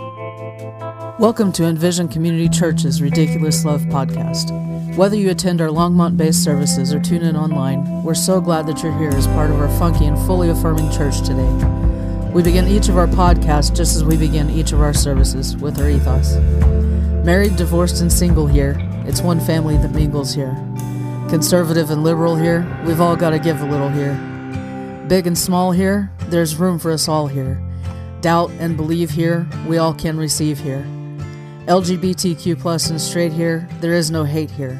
Welcome to Envision Community Church's Ridiculous Love podcast. Whether you attend our Longmont based services or tune in online, we're so glad that you're here as part of our funky and fully affirming church today. We begin each of our podcasts just as we begin each of our services with our ethos. Married, divorced, and single here, it's one family that mingles here. Conservative and liberal here, we've all got to give a little here. Big and small here, there's room for us all here. Doubt and believe here, we all can receive here. LGBTQ plus and straight here, there is no hate here.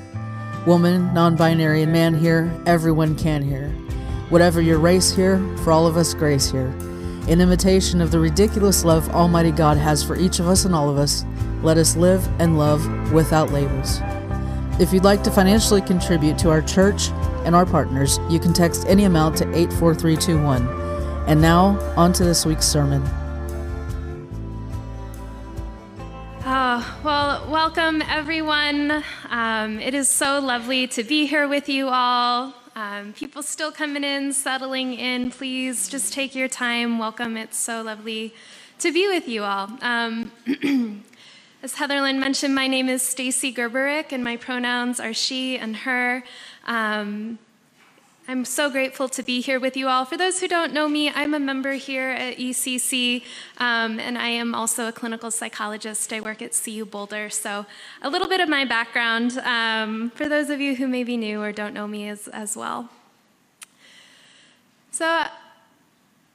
Woman, non binary, and man here, everyone can here. Whatever your race here, for all of us, grace here. In imitation of the ridiculous love Almighty God has for each of us and all of us, let us live and love without labels. If you'd like to financially contribute to our church and our partners, you can text any amount to 84321. And now, on to this week's sermon. Welcome everyone. Um, it is so lovely to be here with you all. Um, people still coming in, settling in. Please just take your time. Welcome. It's so lovely to be with you all. Um, as Heatherlyn mentioned, my name is Stacy Gerberick, and my pronouns are she and her. Um, I'm so grateful to be here with you all. For those who don't know me, I'm a member here at ECC, um, and I am also a clinical psychologist. I work at CU Boulder. So, a little bit of my background um, for those of you who may be new or don't know me as, as well. So,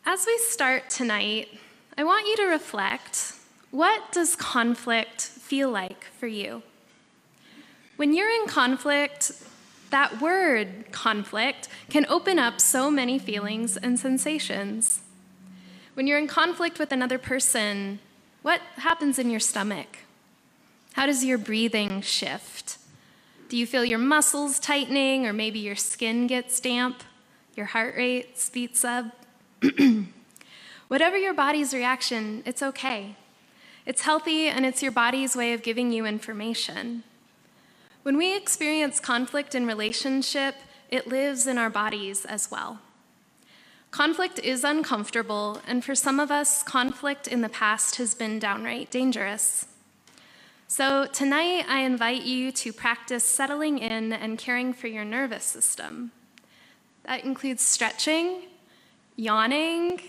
as we start tonight, I want you to reflect what does conflict feel like for you? When you're in conflict, that word, conflict, can open up so many feelings and sensations. When you're in conflict with another person, what happens in your stomach? How does your breathing shift? Do you feel your muscles tightening, or maybe your skin gets damp? Your heart rate speeds up? Whatever your body's reaction, it's okay. It's healthy and it's your body's way of giving you information. When we experience conflict in relationship, it lives in our bodies as well. Conflict is uncomfortable, and for some of us, conflict in the past has been downright dangerous. So, tonight I invite you to practice settling in and caring for your nervous system. That includes stretching, yawning,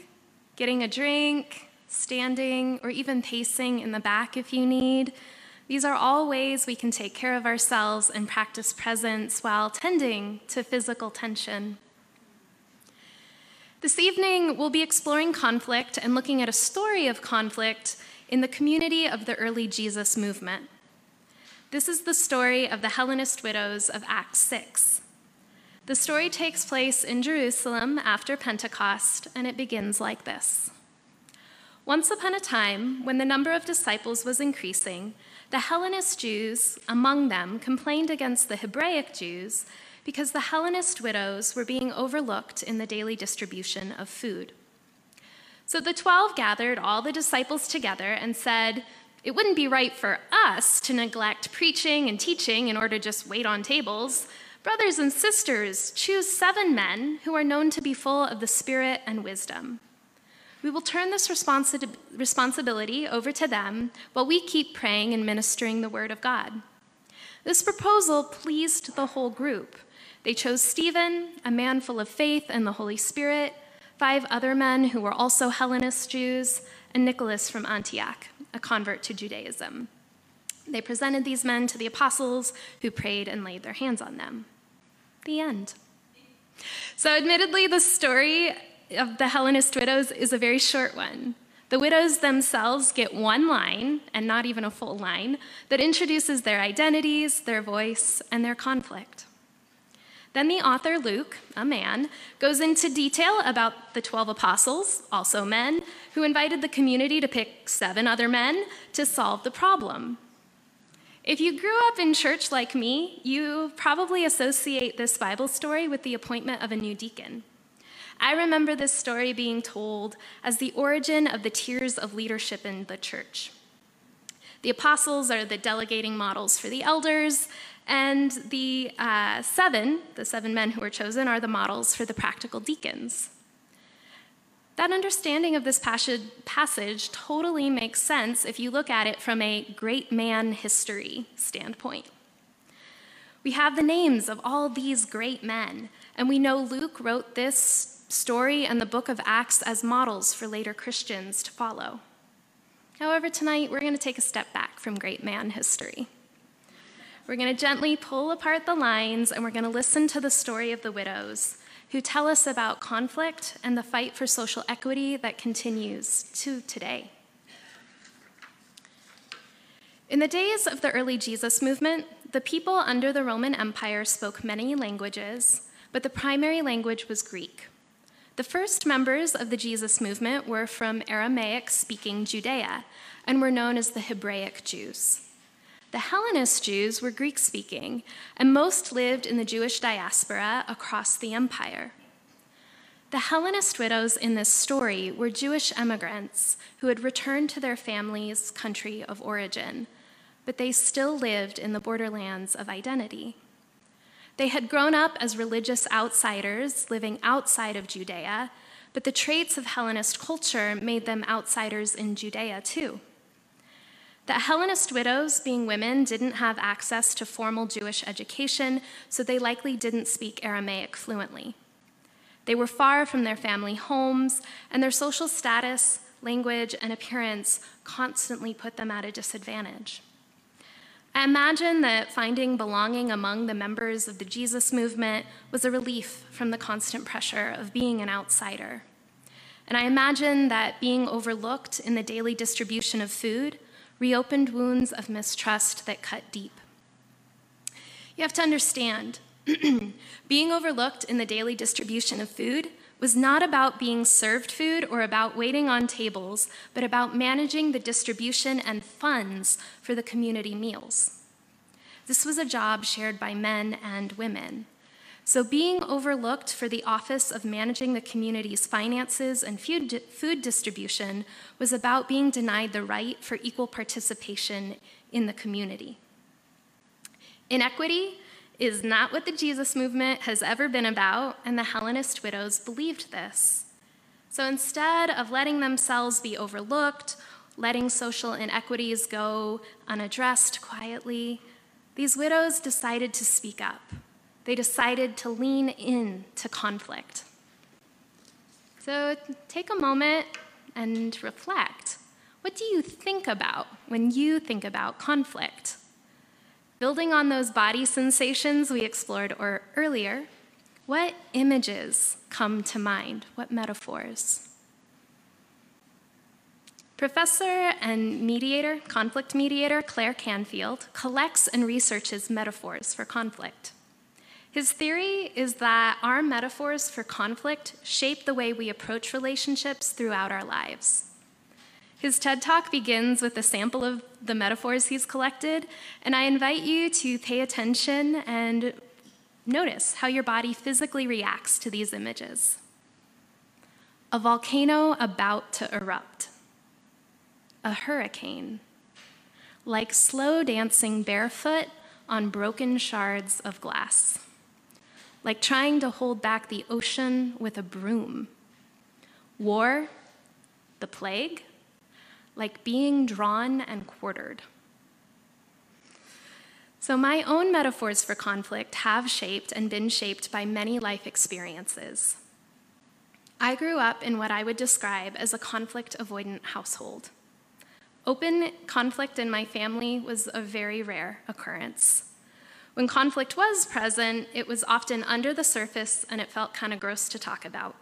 getting a drink, standing, or even pacing in the back if you need, these are all ways we can take care of ourselves and practice presence while tending to physical tension. This evening, we'll be exploring conflict and looking at a story of conflict in the community of the early Jesus movement. This is the story of the Hellenist widows of Acts 6. The story takes place in Jerusalem after Pentecost, and it begins like this. Once upon a time, when the number of disciples was increasing, the Hellenist Jews among them complained against the Hebraic Jews because the Hellenist widows were being overlooked in the daily distribution of food. So the twelve gathered all the disciples together and said, It wouldn't be right for us to neglect preaching and teaching in order to just wait on tables. Brothers and sisters, choose seven men who are known to be full of the Spirit and wisdom. We will turn this responsi- responsibility over to them while we keep praying and ministering the Word of God. This proposal pleased the whole group. They chose Stephen, a man full of faith and the Holy Spirit, five other men who were also Hellenist Jews, and Nicholas from Antioch, a convert to Judaism. They presented these men to the apostles, who prayed and laid their hands on them. The end. So, admittedly, the story of the Hellenist widows is a very short one. The widows themselves get one line, and not even a full line, that introduces their identities, their voice, and their conflict. Then the author, Luke, a man, goes into detail about the 12 apostles, also men, who invited the community to pick seven other men to solve the problem. If you grew up in church like me, you probably associate this Bible story with the appointment of a new deacon. I remember this story being told as the origin of the tiers of leadership in the church. The apostles are the delegating models for the elders, and the uh, seven, the seven men who were chosen, are the models for the practical deacons. That understanding of this passage totally makes sense if you look at it from a great man history standpoint. We have the names of all these great men, and we know Luke wrote this story and the book of Acts as models for later Christians to follow. However, tonight we're going to take a step back from great man history. We're going to gently pull apart the lines and we're going to listen to the story of the widows who tell us about conflict and the fight for social equity that continues to today. In the days of the early Jesus movement, the people under the Roman Empire spoke many languages, but the primary language was Greek. The first members of the Jesus movement were from Aramaic speaking Judea and were known as the Hebraic Jews. The Hellenist Jews were Greek speaking, and most lived in the Jewish diaspora across the empire. The Hellenist widows in this story were Jewish emigrants who had returned to their family's country of origin, but they still lived in the borderlands of identity. They had grown up as religious outsiders living outside of Judea, but the traits of Hellenist culture made them outsiders in Judea too. The Hellenist widows, being women, didn't have access to formal Jewish education, so they likely didn't speak Aramaic fluently. They were far from their family homes, and their social status, language, and appearance constantly put them at a disadvantage. I imagine that finding belonging among the members of the Jesus movement was a relief from the constant pressure of being an outsider. And I imagine that being overlooked in the daily distribution of food reopened wounds of mistrust that cut deep. You have to understand, being overlooked in the daily distribution of food was not about being served food or about waiting on tables, but about managing the distribution and funds for the community meals. This was a job shared by men and women. So, being overlooked for the office of managing the community's finances and food, food distribution was about being denied the right for equal participation in the community. Inequity is not what the Jesus movement has ever been about, and the Hellenist widows believed this. So instead of letting themselves be overlooked, letting social inequities go unaddressed quietly, these widows decided to speak up they decided to lean in to conflict. So take a moment and reflect. What do you think about when you think about conflict? Building on those body sensations we explored or earlier, what images come to mind? What metaphors? Professor and mediator, conflict mediator Claire Canfield collects and researches metaphors for conflict. His theory is that our metaphors for conflict shape the way we approach relationships throughout our lives. His TED Talk begins with a sample of the metaphors he's collected, and I invite you to pay attention and notice how your body physically reacts to these images. A volcano about to erupt, a hurricane, like slow dancing barefoot on broken shards of glass. Like trying to hold back the ocean with a broom. War, the plague, like being drawn and quartered. So, my own metaphors for conflict have shaped and been shaped by many life experiences. I grew up in what I would describe as a conflict avoidant household. Open conflict in my family was a very rare occurrence. When conflict was present, it was often under the surface and it felt kind of gross to talk about.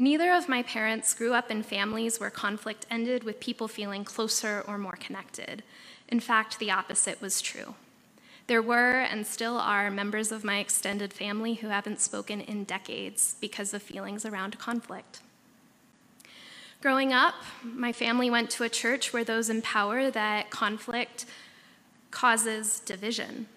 Neither of my parents grew up in families where conflict ended with people feeling closer or more connected. In fact, the opposite was true. There were and still are members of my extended family who haven't spoken in decades because of feelings around conflict. Growing up, my family went to a church where those in power that conflict causes division.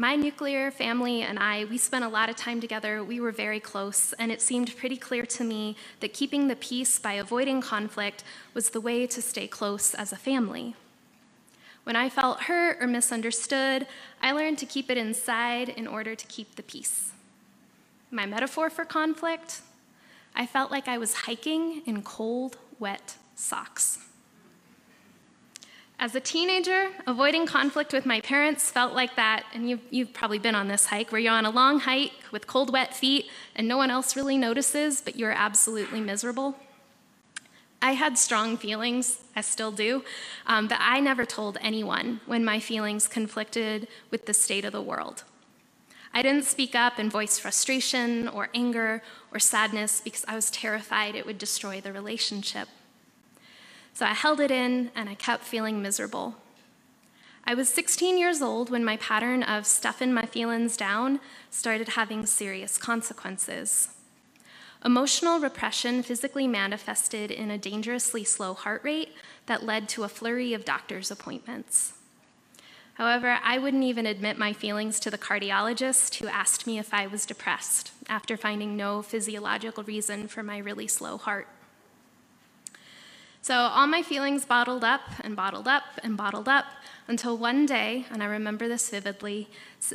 My nuclear family and I, we spent a lot of time together. We were very close, and it seemed pretty clear to me that keeping the peace by avoiding conflict was the way to stay close as a family. When I felt hurt or misunderstood, I learned to keep it inside in order to keep the peace. My metaphor for conflict? I felt like I was hiking in cold, wet socks. As a teenager, avoiding conflict with my parents felt like that, and you've, you've, probably been on this hike where you're on a long hike with cold, wet feet and no one else really notices, but you're absolutely miserable. I had strong feelings, I still do, um, but I never told anyone when my feelings conflicted with the state of the world. I didn't speak up and voice frustration or anger or sadness because I was terrified it would destroy the relationship. So I held it in and I kept feeling miserable. I was 16 years old when my pattern of stuffing my feelings down started having serious consequences. Emotional repression physically manifested in a dangerously slow heart rate that led to a flurry of doctor's appointments. However, I wouldn't even admit my feelings to the cardiologist who asked me if I was depressed after finding no physiological reason for my really slow heart. So all my feelings bottled up and bottled up and bottled up until one day, and I remember this vividly,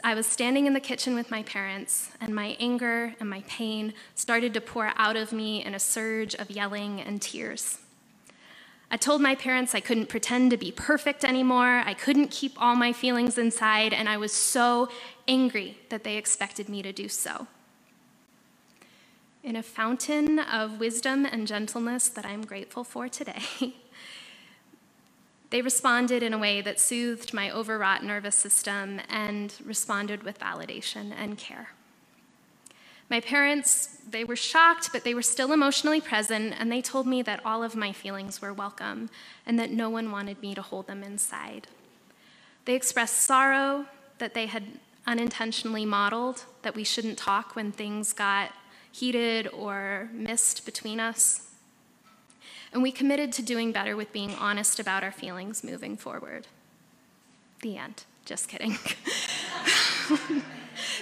I was standing in the kitchen with my parents, and my anger and my pain started to pour out of me in a surge of yelling and tears. I told my parents I couldn't pretend to be perfect anymore, I couldn't keep all my feelings inside, and I was so angry that they expected me to do so in a fountain of wisdom and gentleness that I'm grateful for today. they responded in a way that soothed my overwrought nervous system and responded with validation and care. My parents, they were shocked, but they were still emotionally present, and they told me that all of my feelings were welcome and that no one wanted me to hold them inside. They expressed sorrow that they had unintentionally modeled, that we shouldn't talk when things got heated or missed between us. And we committed to doing better with being honest about our feelings moving forward. The end. Just kidding.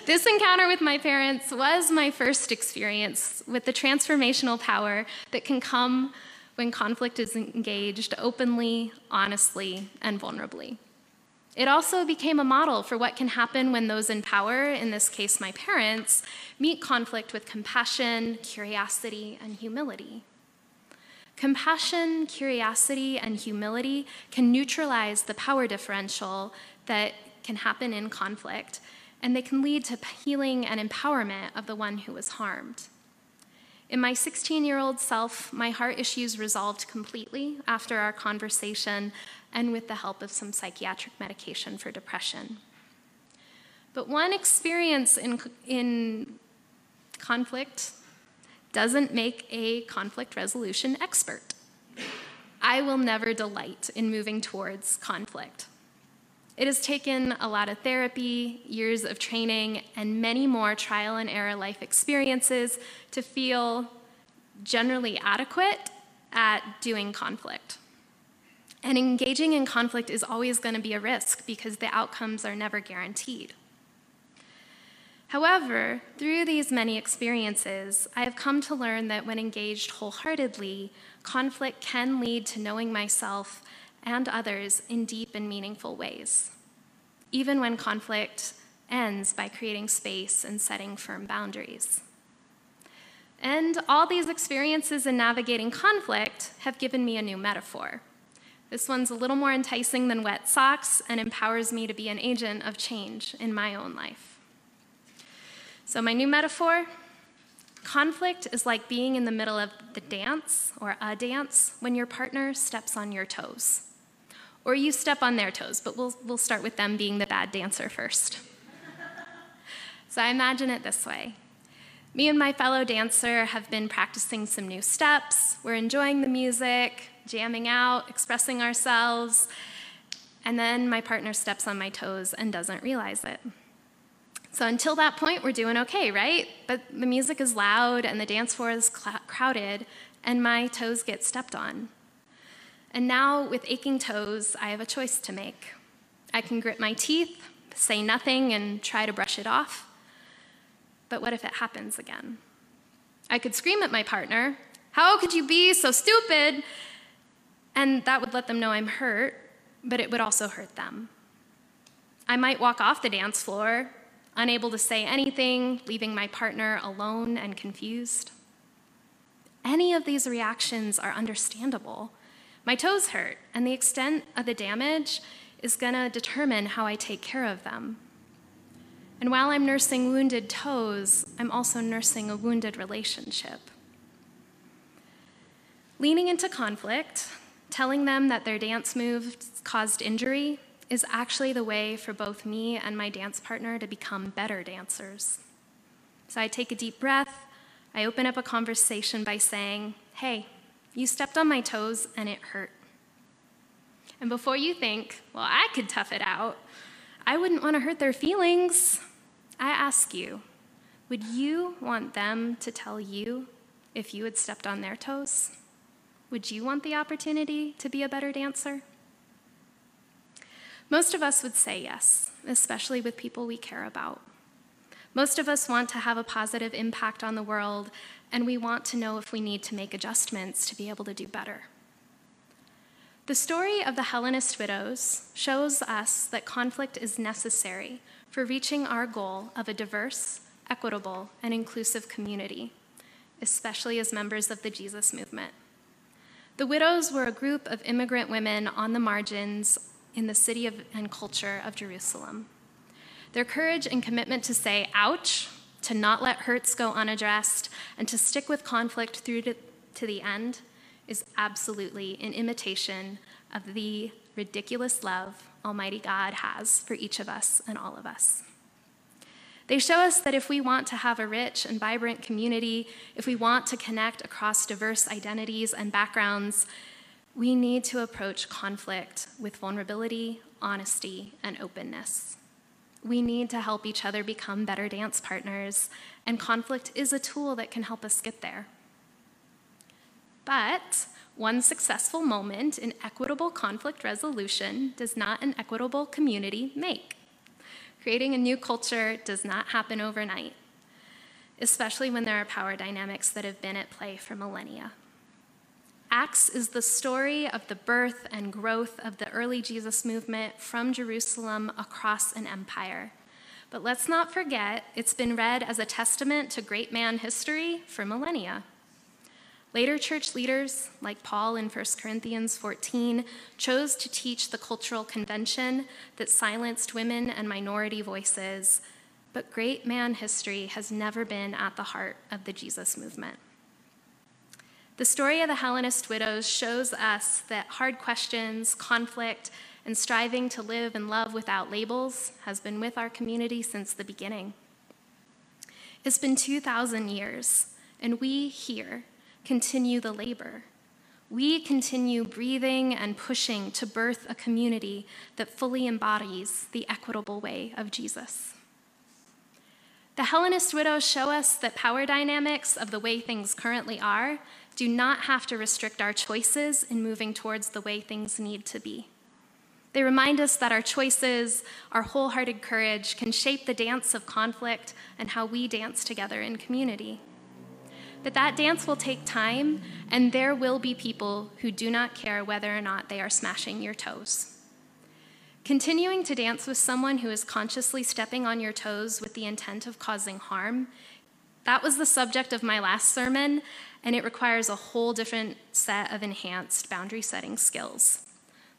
this encounter with my parents was my first experience with the transformational power that can come when conflict is engaged openly, honestly, and vulnerably. It also became a model for what can happen when those in power, in this case my parents, meet conflict with compassion, curiosity, and humility. Compassion, curiosity, and humility can neutralize the power differential that can happen in conflict, and they can lead to healing and empowerment of the one who was harmed. In my 16 year old self, my heart issues resolved completely after our conversation and with the help of some psychiatric medication for depression. But one experience in, in conflict doesn't make a conflict resolution expert. I will never delight in moving towards conflict. It has taken a lot of therapy, years of training, and many more trial and error life experiences to feel generally adequate at doing conflict. And engaging in conflict is always going to be a risk because the outcomes are never guaranteed. However, through these many experiences, I have come to learn that when engaged wholeheartedly, conflict can lead to knowing myself and others in deep and meaningful ways, even when conflict ends by creating space and setting firm boundaries. And all these experiences in navigating conflict have given me a new metaphor. This one's a little more enticing than wet socks and empowers me to be an agent of change in my own life. So, my new metaphor conflict is like being in the middle of the dance or a dance when your partner steps on your toes. Or you step on their toes, but we'll, we'll start with them being the bad dancer first. so, I imagine it this way me and my fellow dancer have been practicing some new steps. We're enjoying the music, jamming out, expressing ourselves, and then my partner steps on my toes and doesn't realize it. So until that point, we're doing okay, right? But the music is loud and the dance floor is cl- crowded, and my toes get stepped on. And now, with aching toes, I have a choice to make. I can grit my teeth, say nothing, and try to brush it off but what if it happens again? I could scream at my partner, How could you be so stupid? And that would let them know I'm hurt, but it would also hurt them. I might walk off the dance floor, unable to say anything, leaving my partner alone and confused. any of these reactions are understandable. My toes hurt, and the extent of the damage is going to determine how I take care of them. And while I'm nursing wounded toes, I'm also nursing a wounded relationship. Leaning into conflict, telling them that their dance moves caused injury, is actually the way for both me and my dance partner to become better dancers. So I take a deep breath, I open up a conversation by saying, Hey, you stepped on my toes and it hurt. And before you think, well, I could tough it out, I wouldn't want to hurt their feelings. I ask you, would you want them to tell you if you had stepped on their toes? Would you want the opportunity to be a better dancer? Most of us would say yes, especially with people we care about. Most of us want to have a positive impact on the world, and we want to know if we need to make adjustments to be able to do better. The story of the Hellenist widows shows us that conflict is necessary for reaching our goal of a diverse, equitable, and inclusive community, especially as members of the Jesus movement. The widows were a group of immigrant women on the margins in the city of, and culture of Jerusalem. Their courage and commitment to say, ouch, to not let hurts go unaddressed, and to stick with conflict through to, to the end is absolutely an imitation of the ridiculous love Almighty God has for each of us and all of us. They show us that if we want to have a rich and vibrant community, if we want to connect across diverse identities and backgrounds, we need to approach conflict with vulnerability, honesty, and openness. We need to help each other become better dance partners, and conflict is a tool that can help us get there. But one successful moment in equitable conflict resolution does not an equitable community make. Creating a new culture does not happen overnight, especially when there are power dynamics that have been at play for millennia. Acts is the story of the birth and growth of the early Jesus movement from Jerusalem across an empire. But let's not forget, it's been read as a testament to great man history for millennia. Later church leaders, like Paul in 1 Corinthians 14, chose to teach the cultural convention that silenced women and minority voices, but great man history has never been at the heart of the Jesus movement. The story of the Hellenist widows shows us that hard questions, conflict, and striving to live and love without labels has been with our community since the beginning. It's been 2,000 years, and we here continue the labor. We continue breathing and pushing to birth a community that fully embodies the equitable way of Jesus. The Hellenist widows show us that power dynamics of the way things currently are do not have to restrict our choices in moving towards the way things need to be. They remind us that our choices, our wholehearted courage, can shape the dance of conflict and how we dance together in community. But that dance will take time, and there will be people who do not care whether or not they are smashing your toes. Continuing to dance with someone who is consciously stepping on your toes with the intent of causing harm, that was the subject of my last sermon, and it requires a whole different set of enhanced boundary setting skills.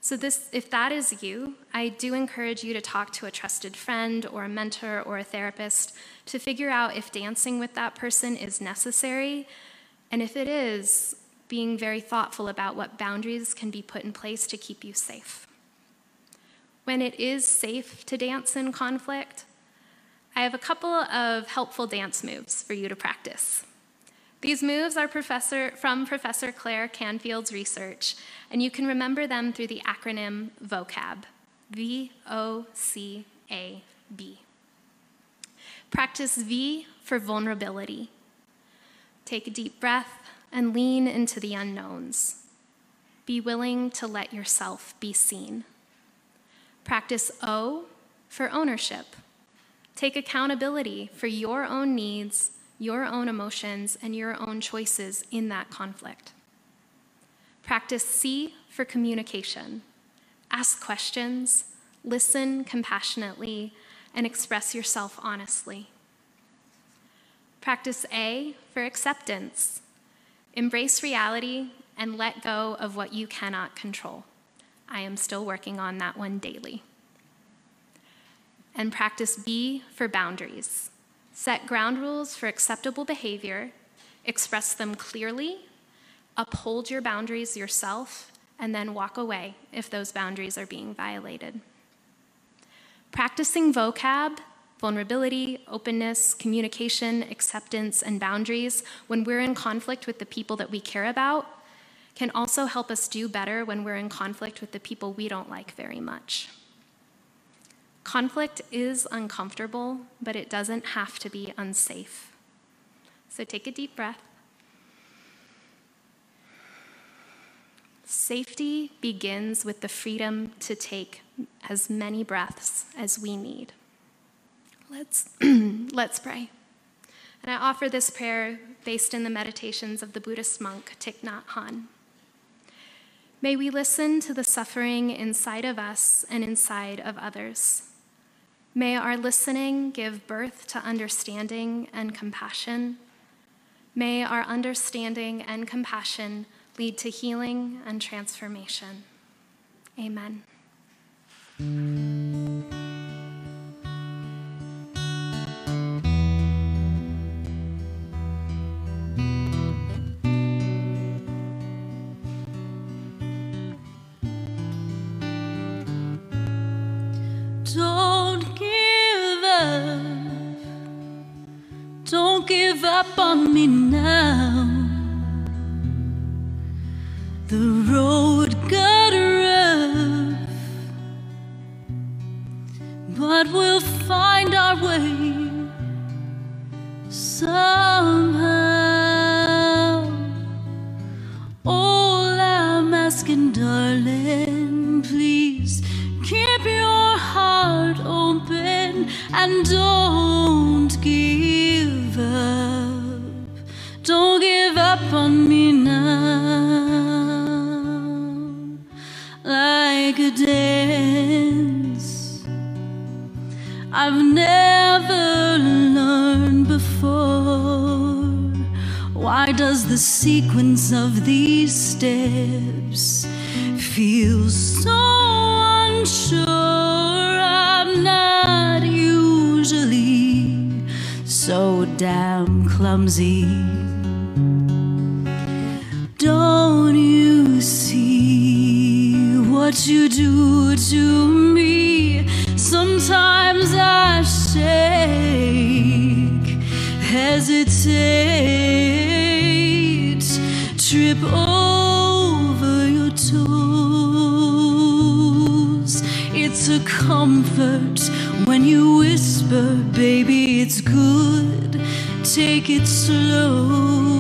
So, this, if that is you, I do encourage you to talk to a trusted friend or a mentor or a therapist to figure out if dancing with that person is necessary. And if it is, being very thoughtful about what boundaries can be put in place to keep you safe. When it is safe to dance in conflict, I have a couple of helpful dance moves for you to practice. These moves are professor, from Professor Claire Canfield's research, and you can remember them through the acronym VOCAB V O C A B. Practice V for vulnerability. Take a deep breath and lean into the unknowns. Be willing to let yourself be seen. Practice O for ownership. Take accountability for your own needs your own emotions and your own choices in that conflict. Practice C for communication. Ask questions, listen compassionately, and express yourself honestly. Practice A for acceptance. Embrace reality and let go of what you cannot control. I am still working on that one daily. And practice B for boundaries. Set ground rules for acceptable behavior, express them clearly, uphold your boundaries yourself, and then walk away if those boundaries are being violated. Practicing vocab, vulnerability, openness, communication, acceptance, and boundaries when we're in conflict with the people that we care about can also help us do better when we're in conflict with the people we don't like very much. Conflict is uncomfortable, but it doesn't have to be unsafe. So take a deep breath. Safety begins with the freedom to take as many breaths as we need. Let's, let's pray. And I offer this prayer based in the meditations of the Buddhist monk Thich Nhat Hanh. May we listen to the suffering inside of us and inside of others. May our listening give birth to understanding and compassion. May our understanding and compassion lead to healing and transformation. Amen. Up on me now. Steps feel so unsure? I'm not usually so damn clumsy. Comfort when you whisper, baby, it's good. Take it slow.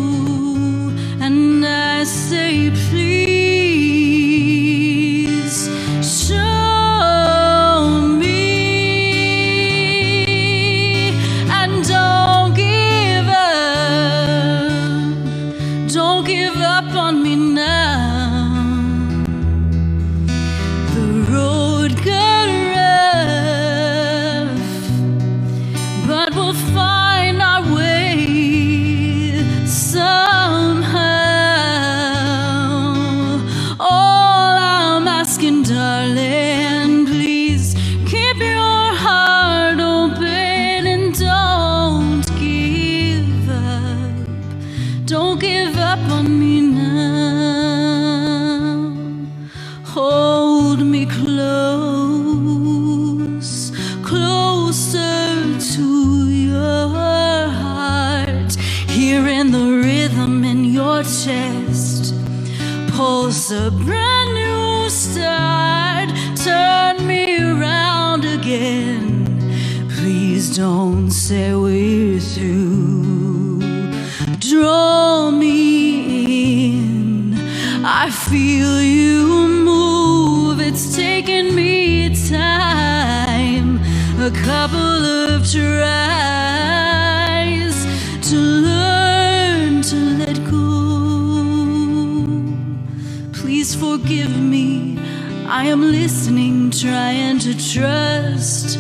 Please forgive me. I am listening, trying to trust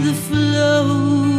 the flow.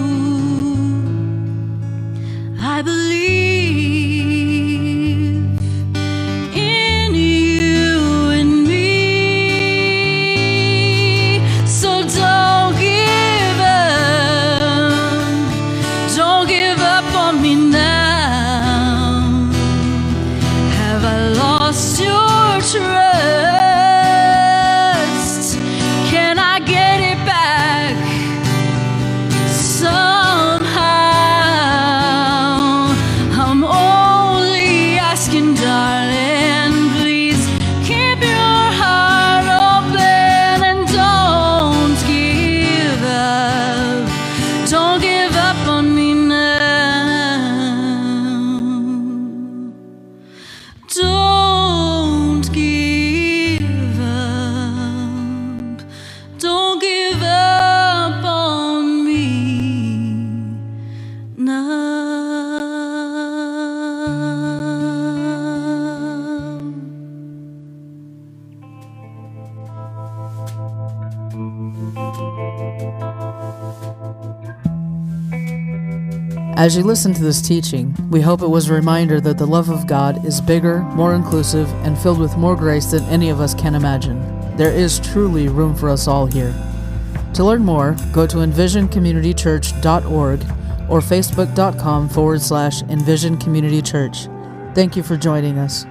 As you listen to this teaching, we hope it was a reminder that the love of God is bigger, more inclusive, and filled with more grace than any of us can imagine. There is truly room for us all here. To learn more, go to envisioncommunitychurch.org or facebook.com forward slash envision community church. Thank you for joining us.